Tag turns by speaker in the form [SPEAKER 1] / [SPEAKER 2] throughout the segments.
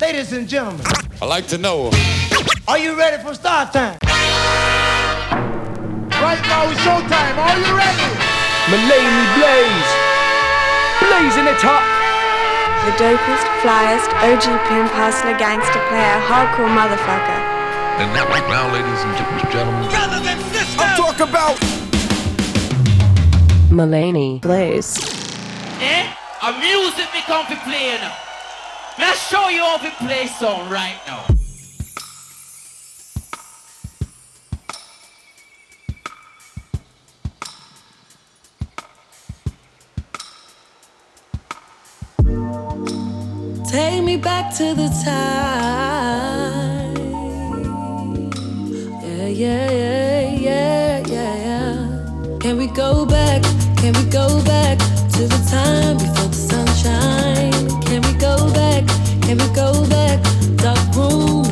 [SPEAKER 1] Ladies and gentlemen,
[SPEAKER 2] I'd like to know.
[SPEAKER 1] are you ready for start time?
[SPEAKER 3] Right now it's showtime. Are you ready?
[SPEAKER 4] Malaney Blaze. Blazing it up.
[SPEAKER 5] The dopest, flyest, OG pimp, hustler, gangster player, hardcore motherfucker.
[SPEAKER 6] And now, right now, ladies and gentlemen,
[SPEAKER 4] I'm talking about
[SPEAKER 7] Malaney Blaze.
[SPEAKER 8] Eh? A music me come to play now. Now show you how to play song right now.
[SPEAKER 9] Take me back to the time. Yeah, yeah, yeah, yeah, yeah, yeah. Can we go back? Can we go back to the time before the sunshine? Go back? Can we go back? Dark room,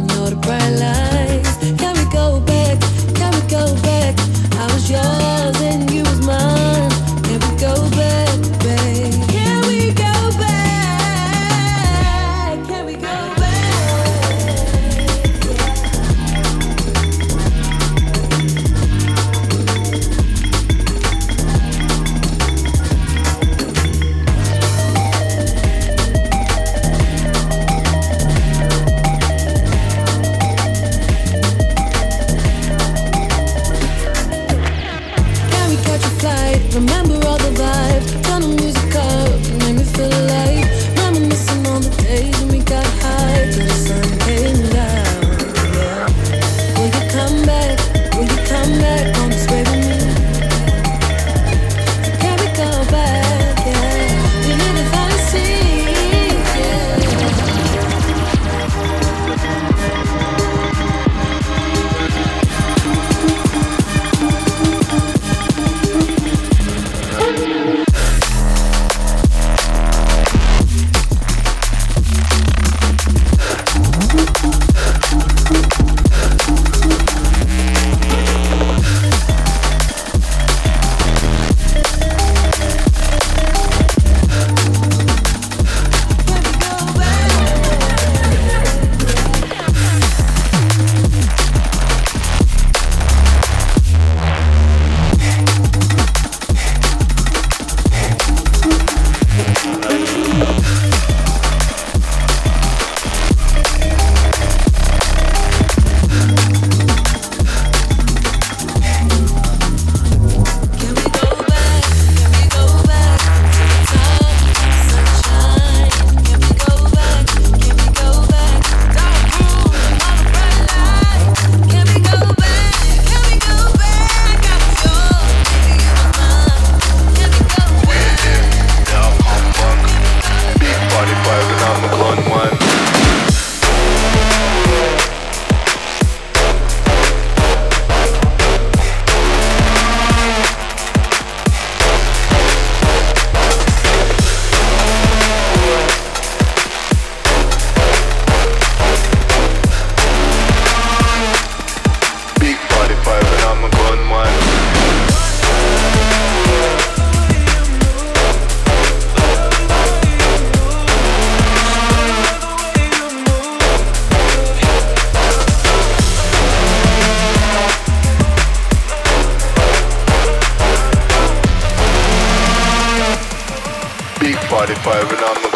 [SPEAKER 9] party forever on the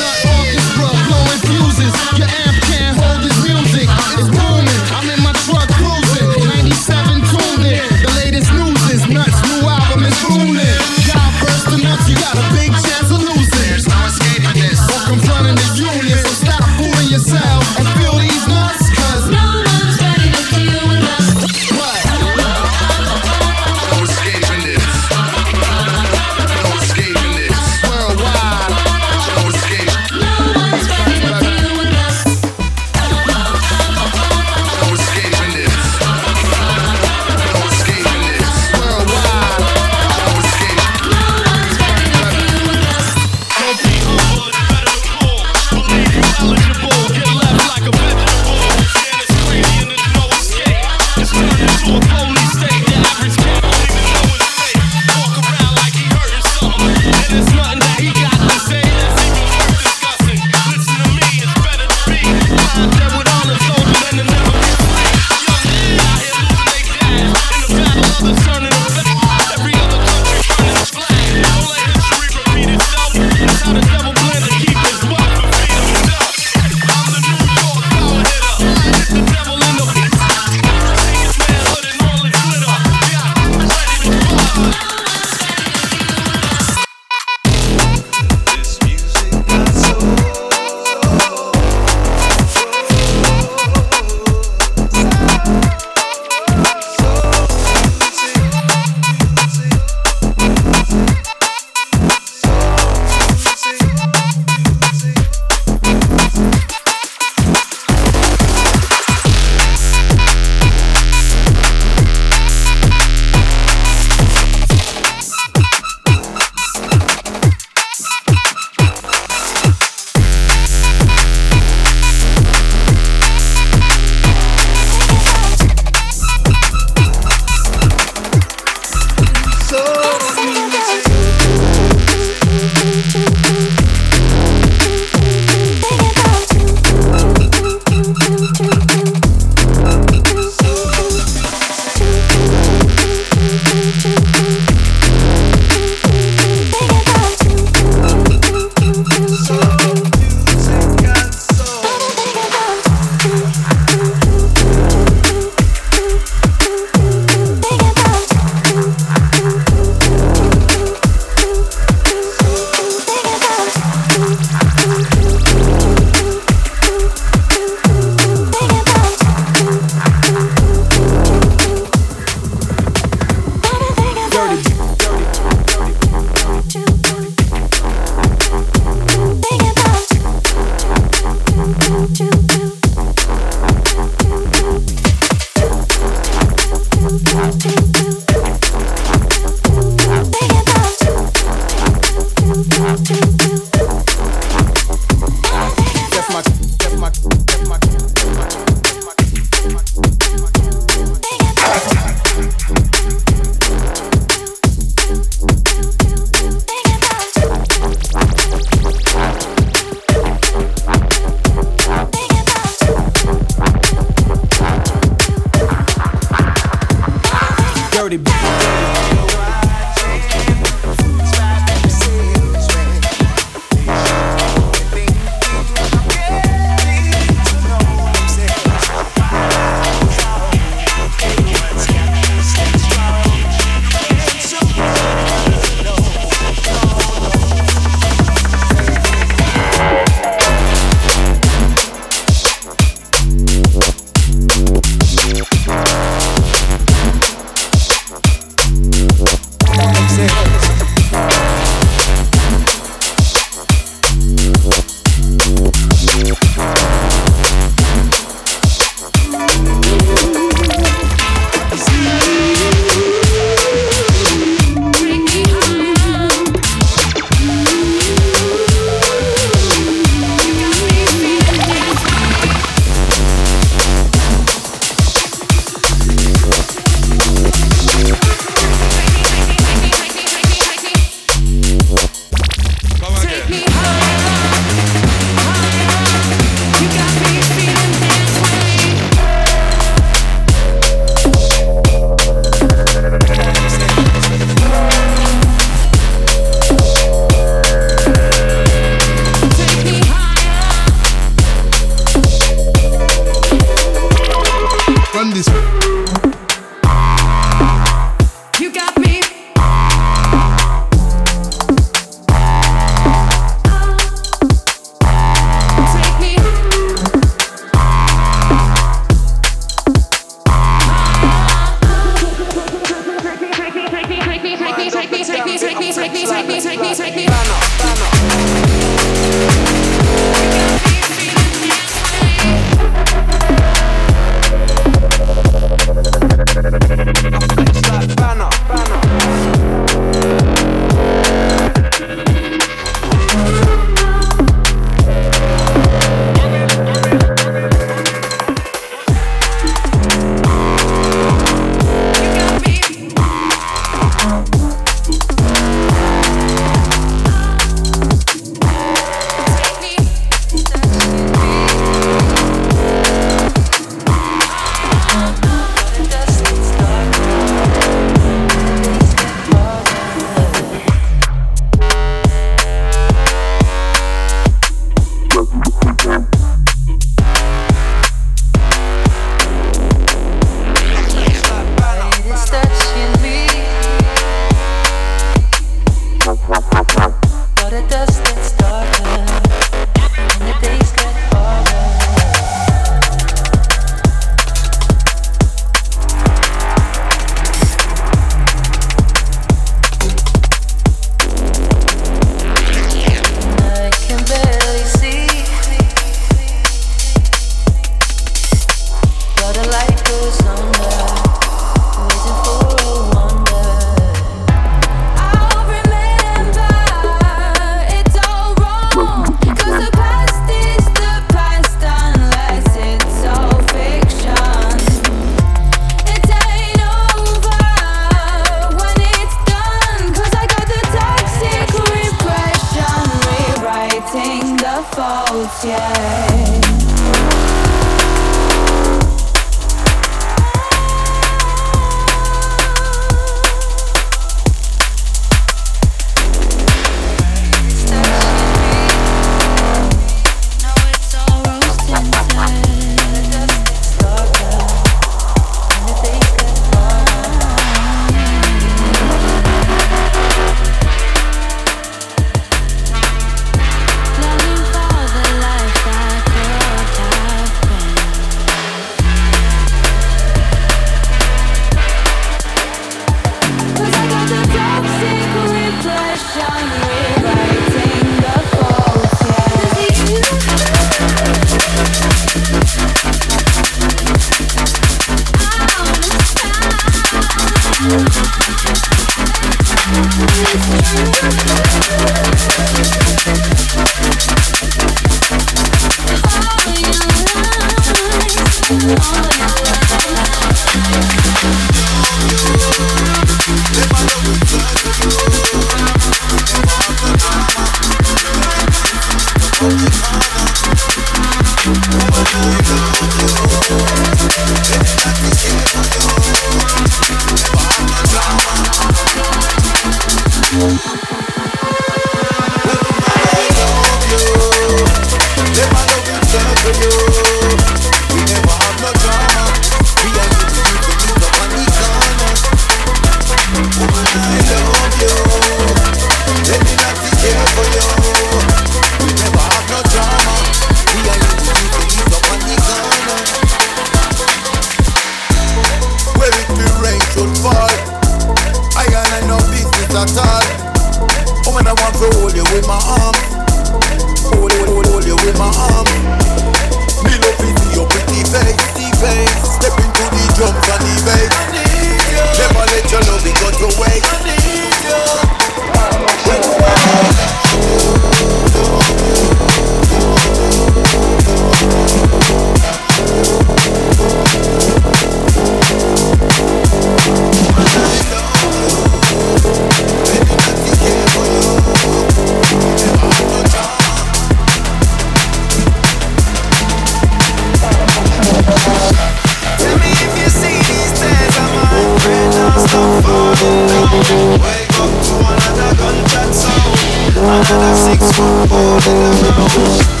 [SPEAKER 2] Some people trying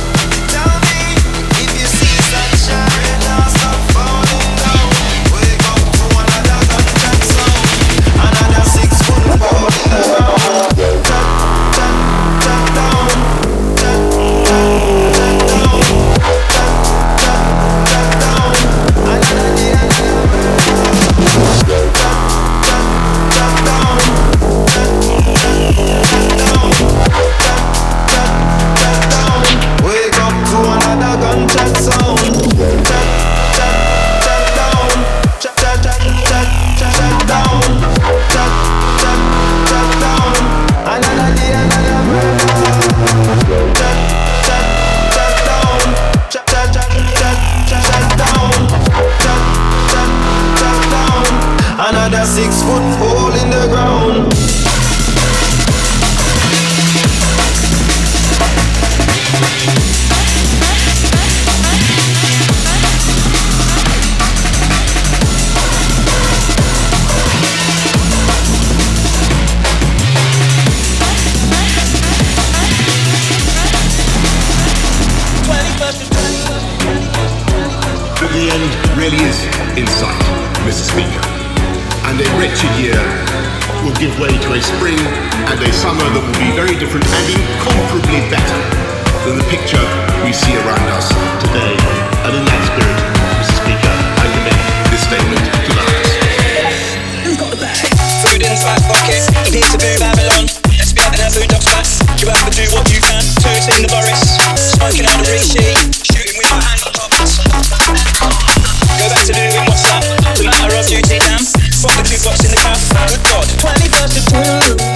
[SPEAKER 2] to figure you out.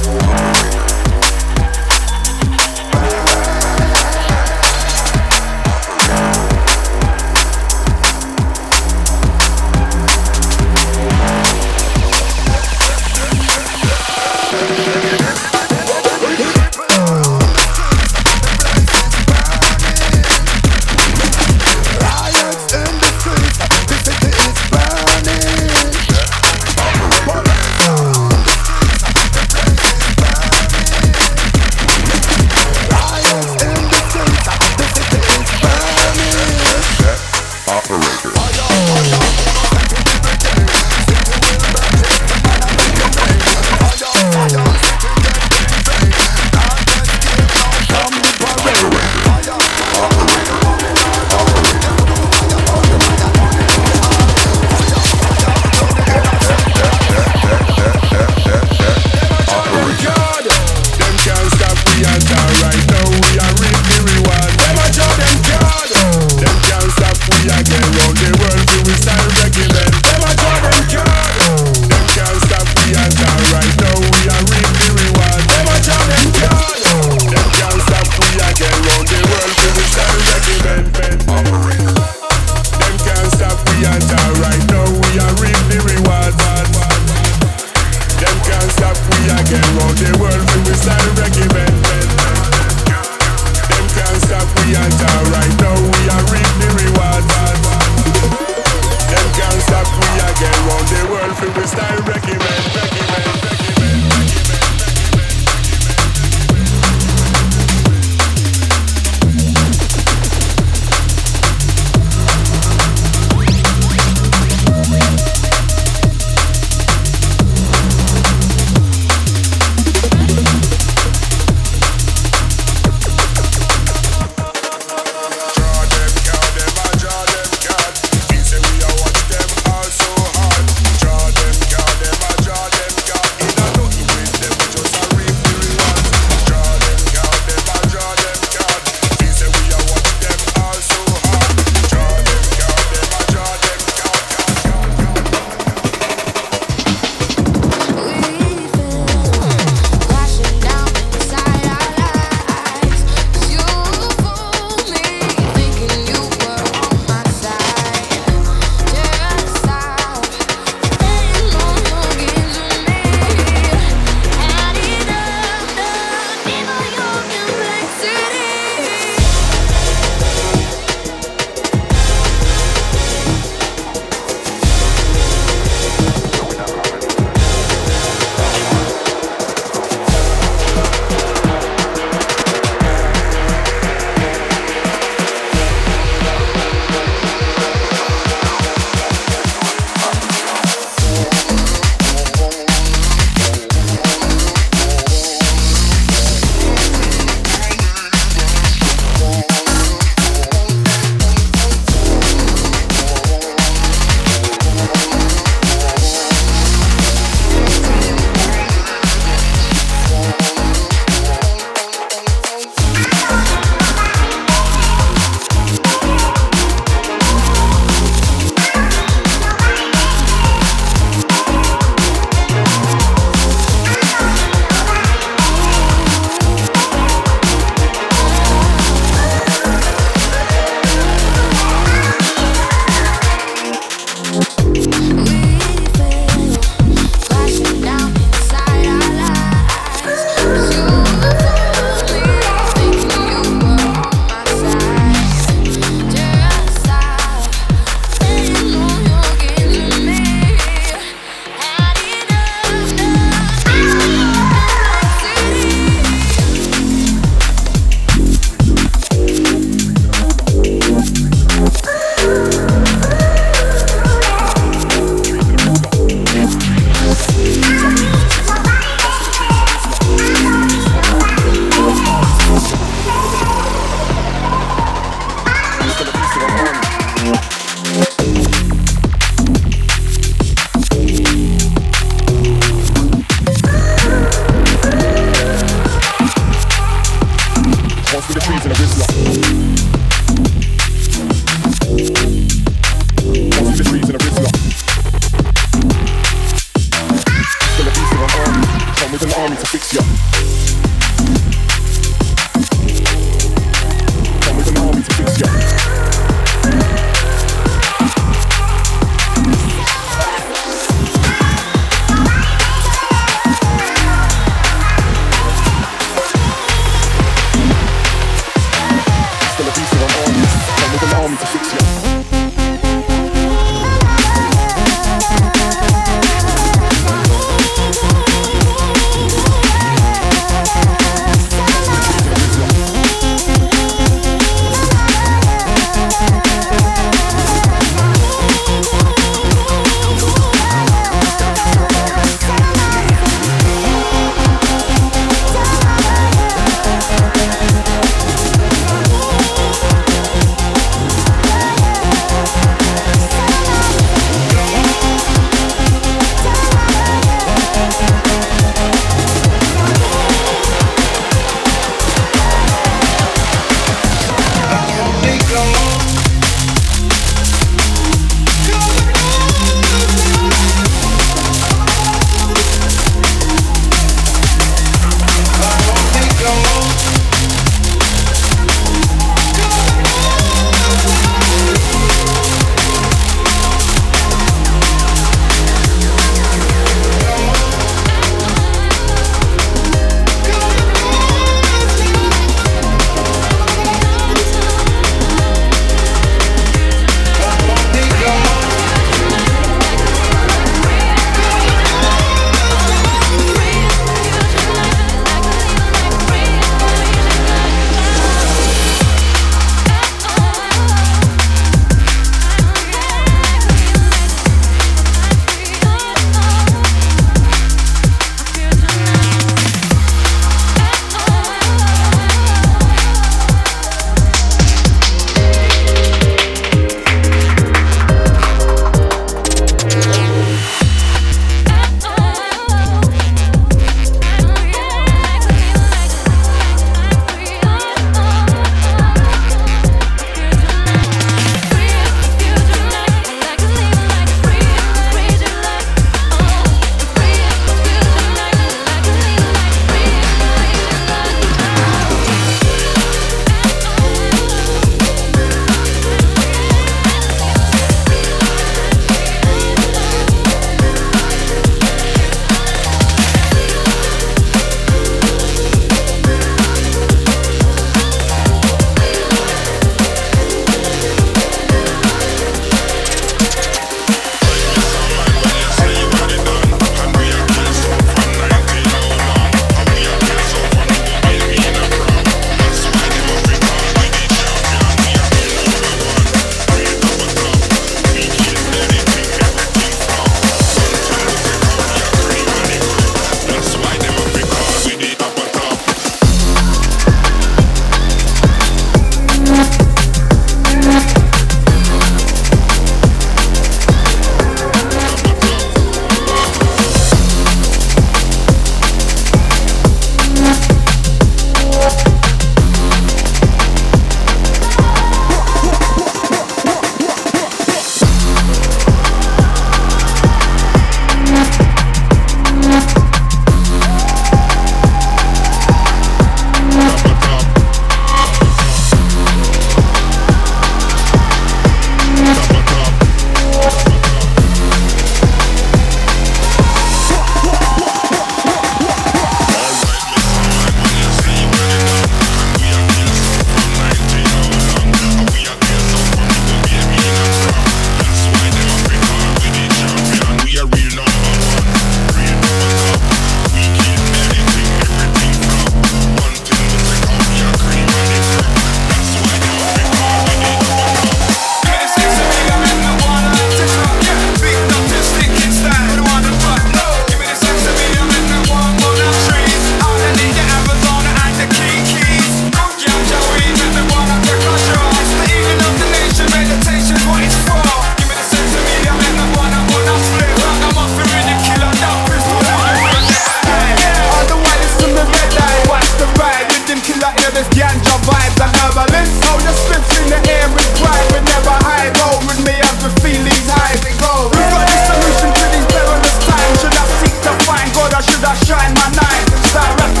[SPEAKER 2] shine my knife inside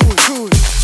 [SPEAKER 2] cool,
[SPEAKER 4] cool.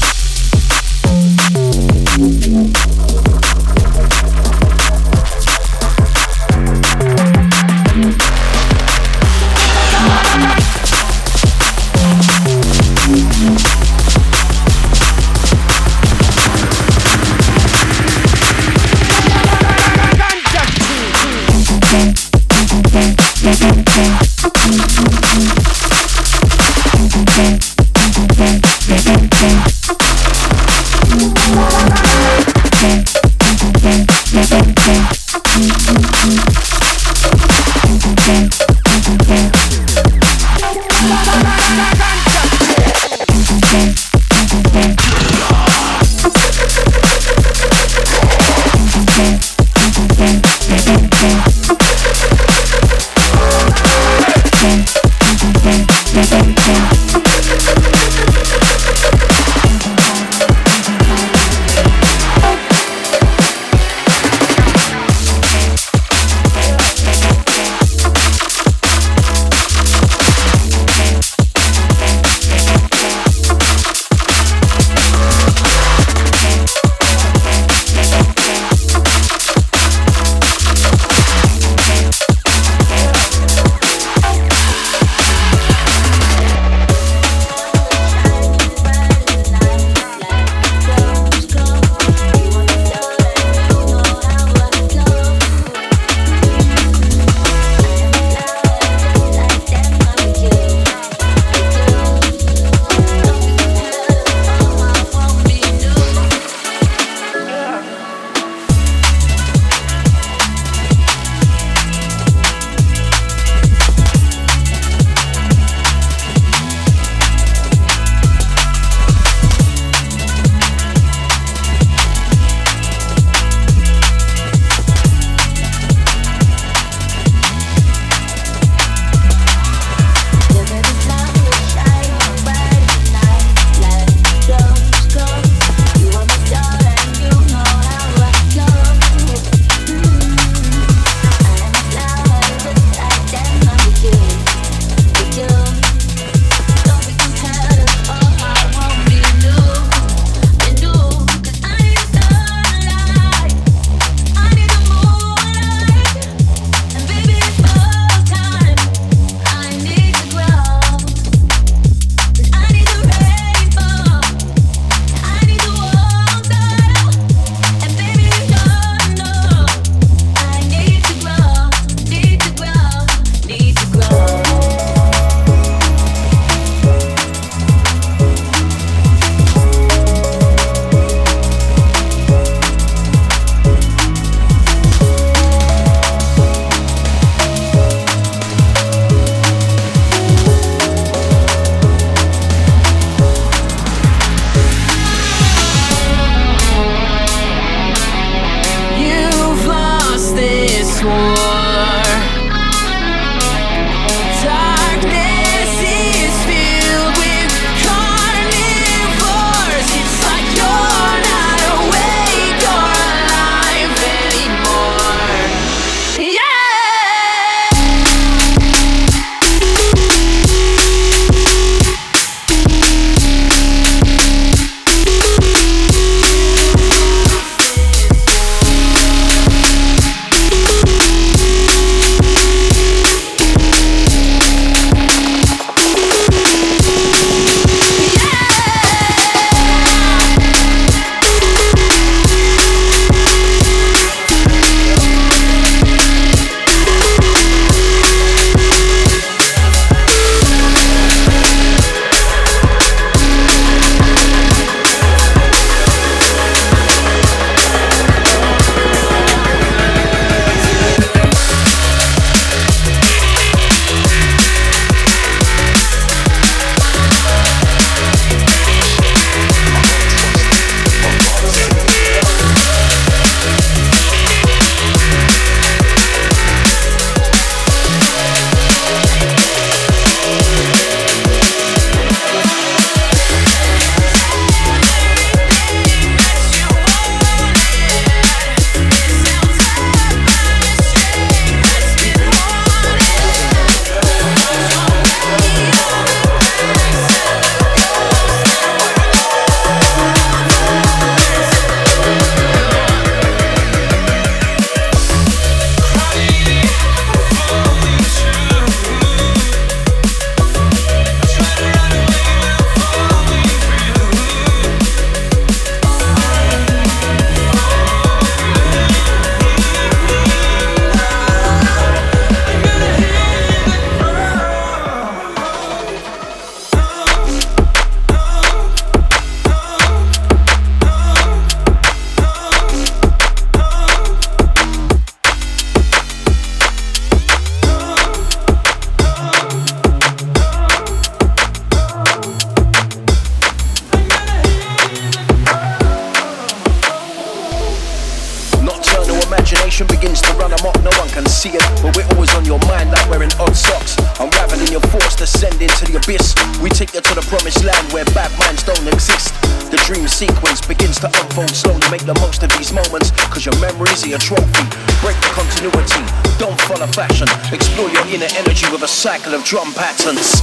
[SPEAKER 7] We're always on your mind like wearing odd socks. Unraveling your force, descending to the abyss. We take you to the promised land where bad minds don't exist. The dream sequence begins to unfold slowly. Make the most of these moments, cause your memories are your trophy. Break the continuity, don't follow fashion. Explore your inner energy with a cycle of drum patterns.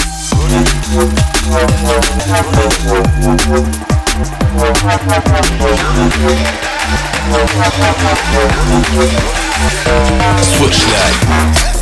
[SPEAKER 10] Switchlight.